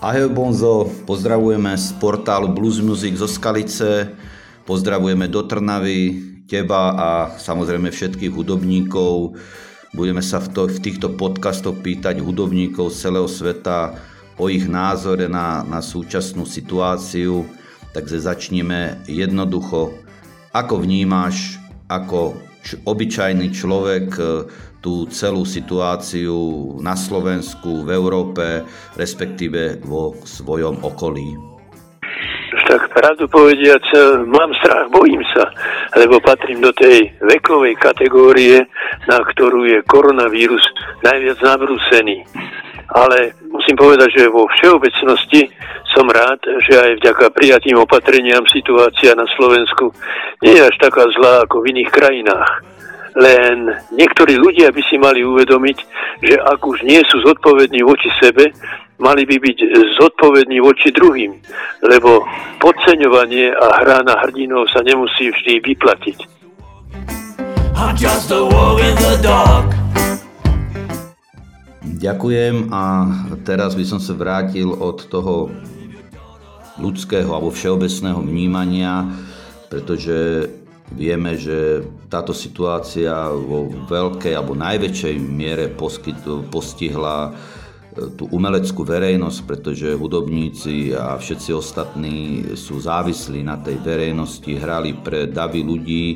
Ahoj Bonzo, pozdravujeme z portálu Blues Music zo Skalice, pozdravujeme do Trnavy, teba a samozrejme všetkých hudobníkov. Budeme sa v, to, v týchto podcastoch pýtať hudobníkov z celého sveta o ich názore na, na súčasnú situáciu. Takže začneme jednoducho. Ako vnímaš ako č- obyčajný človek tú celú situáciu na Slovensku, v Európe, respektíve vo svojom okolí? Tak pravdu povediac, mám strach, bojím sa, lebo patrím do tej vekovej kategórie, na ktorú je koronavírus najviac nabrúsený. Ale musím povedať, že vo všeobecnosti som rád, že aj vďaka prijatým opatreniam situácia na Slovensku nie je až taká zlá ako v iných krajinách len niektorí ľudia by si mali uvedomiť, že ak už nie sú zodpovední voči sebe, mali by byť zodpovední voči druhým, lebo podceňovanie a hra na hrdinov sa nemusí vždy vyplatiť. Ďakujem a teraz by som sa vrátil od toho ľudského alebo všeobecného vnímania, pretože Vieme, že táto situácia vo veľkej alebo najväčšej miere postihla e, tú umeleckú verejnosť, pretože hudobníci a všetci ostatní sú závislí na tej verejnosti, hrali pre davy ľudí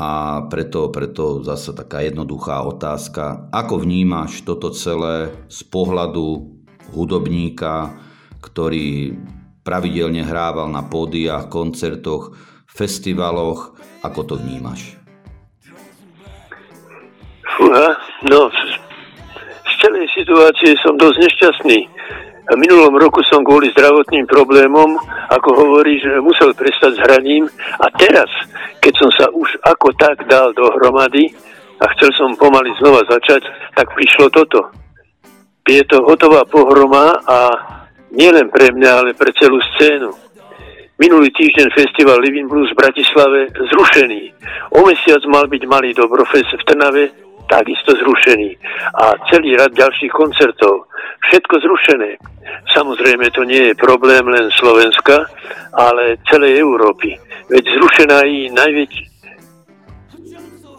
a preto, preto zase taká jednoduchá otázka. Ako vnímaš toto celé z pohľadu hudobníka, ktorý pravidelne hrával na pódiach, koncertoch, festivaloch. Ako to vnímaš? Fúha, no, z celej situácie som dosť nešťastný. V minulom roku som kvôli zdravotným problémom, ako hovoríš, musel prestať s hraním a teraz, keď som sa už ako tak dal dohromady a chcel som pomaly znova začať, tak prišlo toto. Je to hotová pohroma a nielen pre mňa, ale pre celú scénu. Minulý týždeň festival Living Blues v Bratislave zrušený. O mesiac mal byť malý Dobrofest v Trnave, takisto zrušený. A celý rad ďalších koncertov. Všetko zrušené. Samozrejme, to nie je problém len Slovenska, ale celej Európy. Veď zrušená je najväč...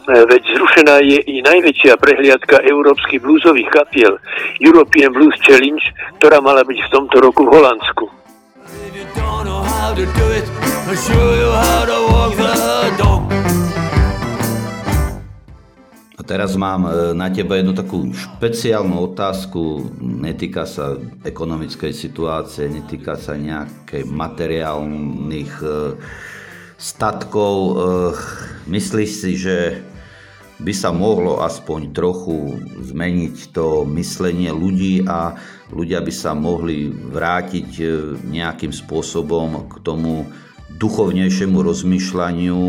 Veď zrušená je i najväčšia prehliadka európskych bluesových kapiel European Blues Challenge, ktorá mala byť v tomto roku v Holandsku how to do it. I'll show you how to walk the dog. A teraz mám e, na teba jednu takú špeciálnu otázku. Netýka sa ekonomickej situácie, netýka sa nejakej materiálnych e, statkov. E, myslíš si, že by sa mohlo aspoň trochu zmeniť to myslenie ľudí a ľudia by sa mohli vrátiť e, nejakým spôsobom k tomu duchovnejšiemu rozmýšľaniu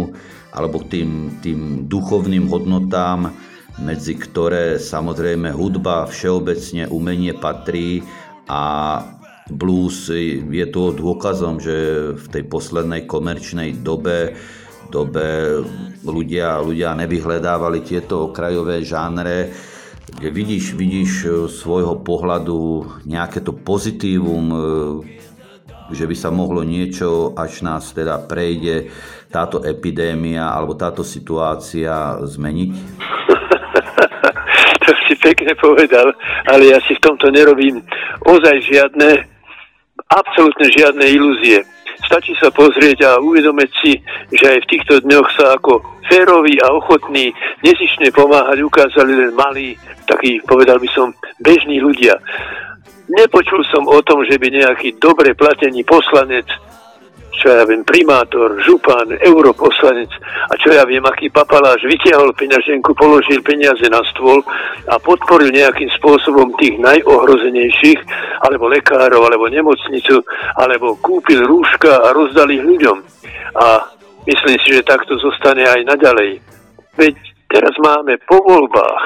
alebo k tým, tým duchovným hodnotám, medzi ktoré samozrejme hudba, všeobecne umenie patrí a blues je to dôkazom, že v tej poslednej komerčnej dobe dobe ľudia, ľudia nevyhľadávali tieto okrajové žánre, kde vidíš, vidíš e, svojho pohľadu nejaké to pozitívum, e, že by sa mohlo niečo, až nás teda prejde táto epidémia alebo táto situácia zmeniť? to si pekne povedal, ale ja si v tomto nerobím ozaj žiadne, absolútne žiadne ilúzie Stačí sa pozrieť a uvedomiť si, že aj v týchto dňoch sa ako féroví a ochotní nezišne pomáhať ukázali len malí, takí, povedal by som, bežní ľudia. Nepočul som o tom, že by nejaký dobre platený poslanec čo ja viem, primátor, župan, europoslanec a čo ja viem, aký papaláš vytiahol peňaženku, položil peniaze na stôl a podporil nejakým spôsobom tých najohrozenejších, alebo lekárov, alebo nemocnicu, alebo kúpil rúška a rozdal ich ľuďom. A myslím si, že takto zostane aj naďalej. Veď teraz máme po voľbách.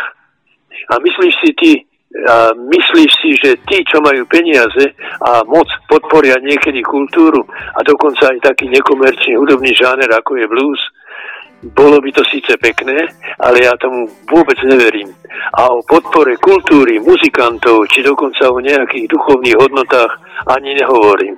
A myslíš si ty, a myslíš si, že tí, čo majú peniaze a moc podporia niekedy kultúru a dokonca aj taký nekomerčný hudobný žáner, ako je blues, bolo by to síce pekné, ale ja tomu vôbec neverím. A o podpore kultúry, muzikantov, či dokonca o nejakých duchovných hodnotách ani nehovorím.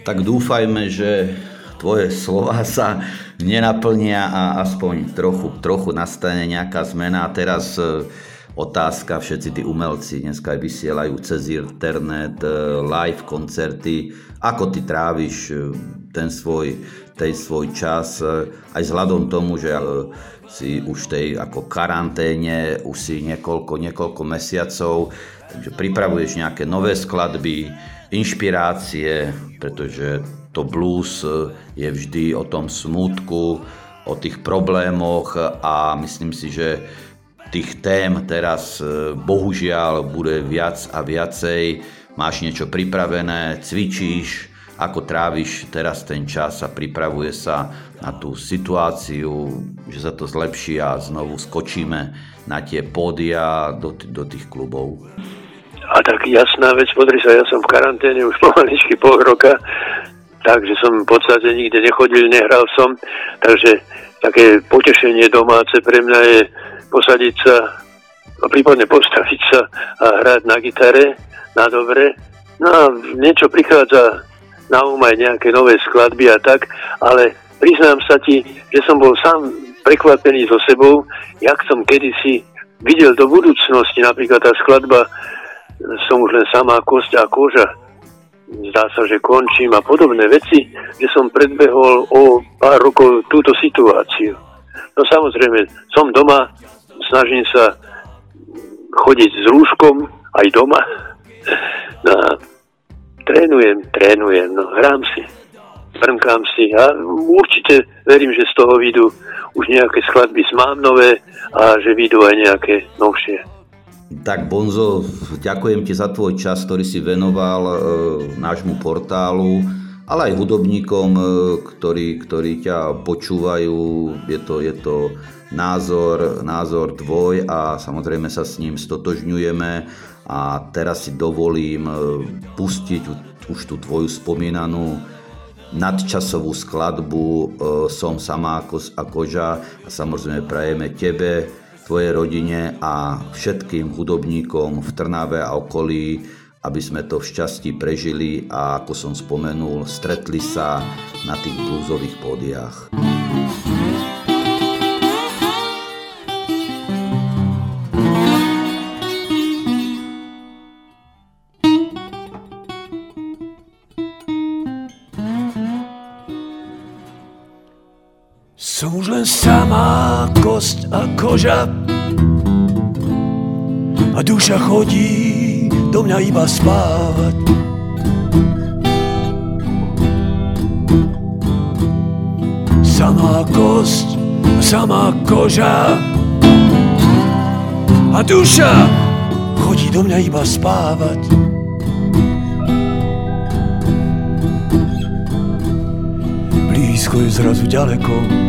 Tak dúfajme, že tvoje slova sa nenaplnia a aspoň trochu, trochu nastane nejaká zmena. A teraz e, otázka, všetci tí umelci dneska aj vysielajú cez internet, e, live koncerty. Ako ty tráviš e, ten svoj, ten svoj čas, aj vzhľadom tomu, že si už tej ako karanténe, už si niekoľko, niekoľko mesiacov, takže pripravuješ nejaké nové skladby, inšpirácie, pretože to blues je vždy o tom smutku, o tých problémoch a myslím si, že tých tém teraz e, bohužiaľ bude viac a viacej. Máš niečo pripravené, cvičíš, ako tráviš teraz ten čas a pripravuje sa na tú situáciu, že sa to zlepší a znovu skočíme na tie pódia do, do tých klubov. A tak jasná vec, podri sa, ja som v karanténe už pomaličky pol roka, takže som v podstate nikde nechodil, nehral som, takže také potešenie domáce pre mňa je posadiť sa a prípadne postaviť sa a hrať na gitare, na dobre. No a niečo prichádza na um aj nejaké nové skladby a tak, ale priznám sa ti, že som bol sám prekvapený so sebou, jak som kedysi videl do budúcnosti, napríklad tá skladba som už len samá kosť a koža. Zdá sa, že končím a podobné veci, že som predbehol o pár rokov túto situáciu. No samozrejme, som doma, snažím sa chodiť s rúškom aj doma. No trénujem, trénujem, no hrám si, brnkám si a určite verím, že z toho vidú už nejaké skladby mám nové a že vidú aj nejaké novšie. Tak Bonzo, ďakujem ti za tvoj čas, ktorý si venoval e, nášmu portálu, ale aj hudobníkom, e, ktorí, ktorí ťa počúvajú. Je to, je to názor, názor tvoj a samozrejme sa s ním stotožňujeme. A teraz si dovolím e, pustiť už tú tvoju spomínanú nadčasovú skladbu e, Som sama ako, akoža a samozrejme prajeme tebe, tvojej rodine a všetkým hudobníkom v Trnave a okolí, aby sme to v šťastí prežili a ako som spomenul, stretli sa na tých blúzových pódiách. Som už len samá kosť a koža. A duša chodí do mňa iba spávať. Samá kosť, samá koža. A duša chodí do mňa iba spávať. Blízko je zrazu ďaleko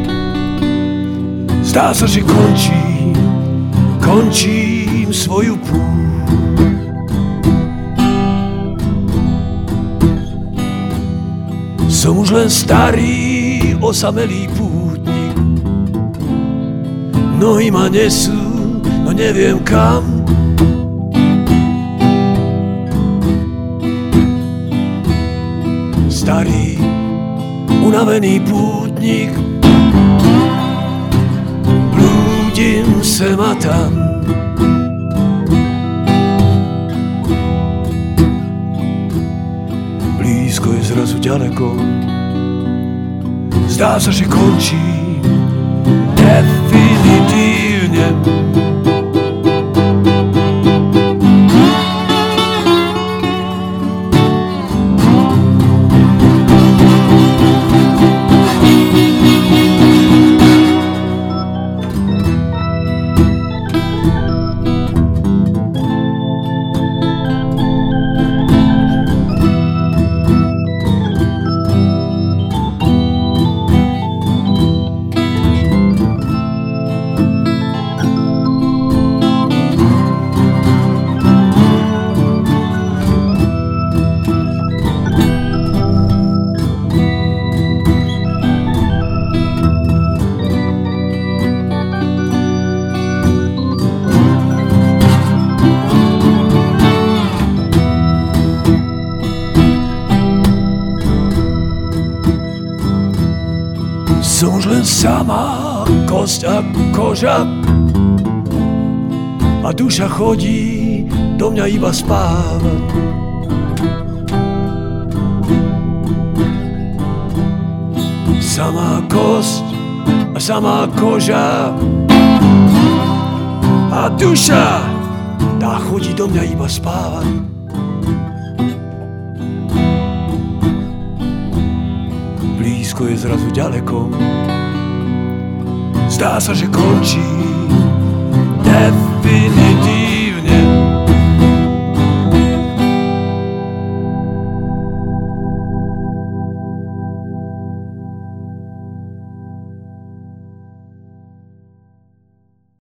Zdá sa, že končím, končím svoju púť. Som už len starý, osamelý pútnik. Nohy ma nesú, no neviem kam. Starý, unavený pútnik, blúdim sem a tam. Blízko je zrazu ďaleko, zdá sa, že končí definitívne. Som už len sama kosť a koža A duša chodí do mňa iba spávať Samá kosť a samá koža A duša tá chodí do mňa iba spávať Blízko je zrazu ďaleko. Zdá sa, že končí. Death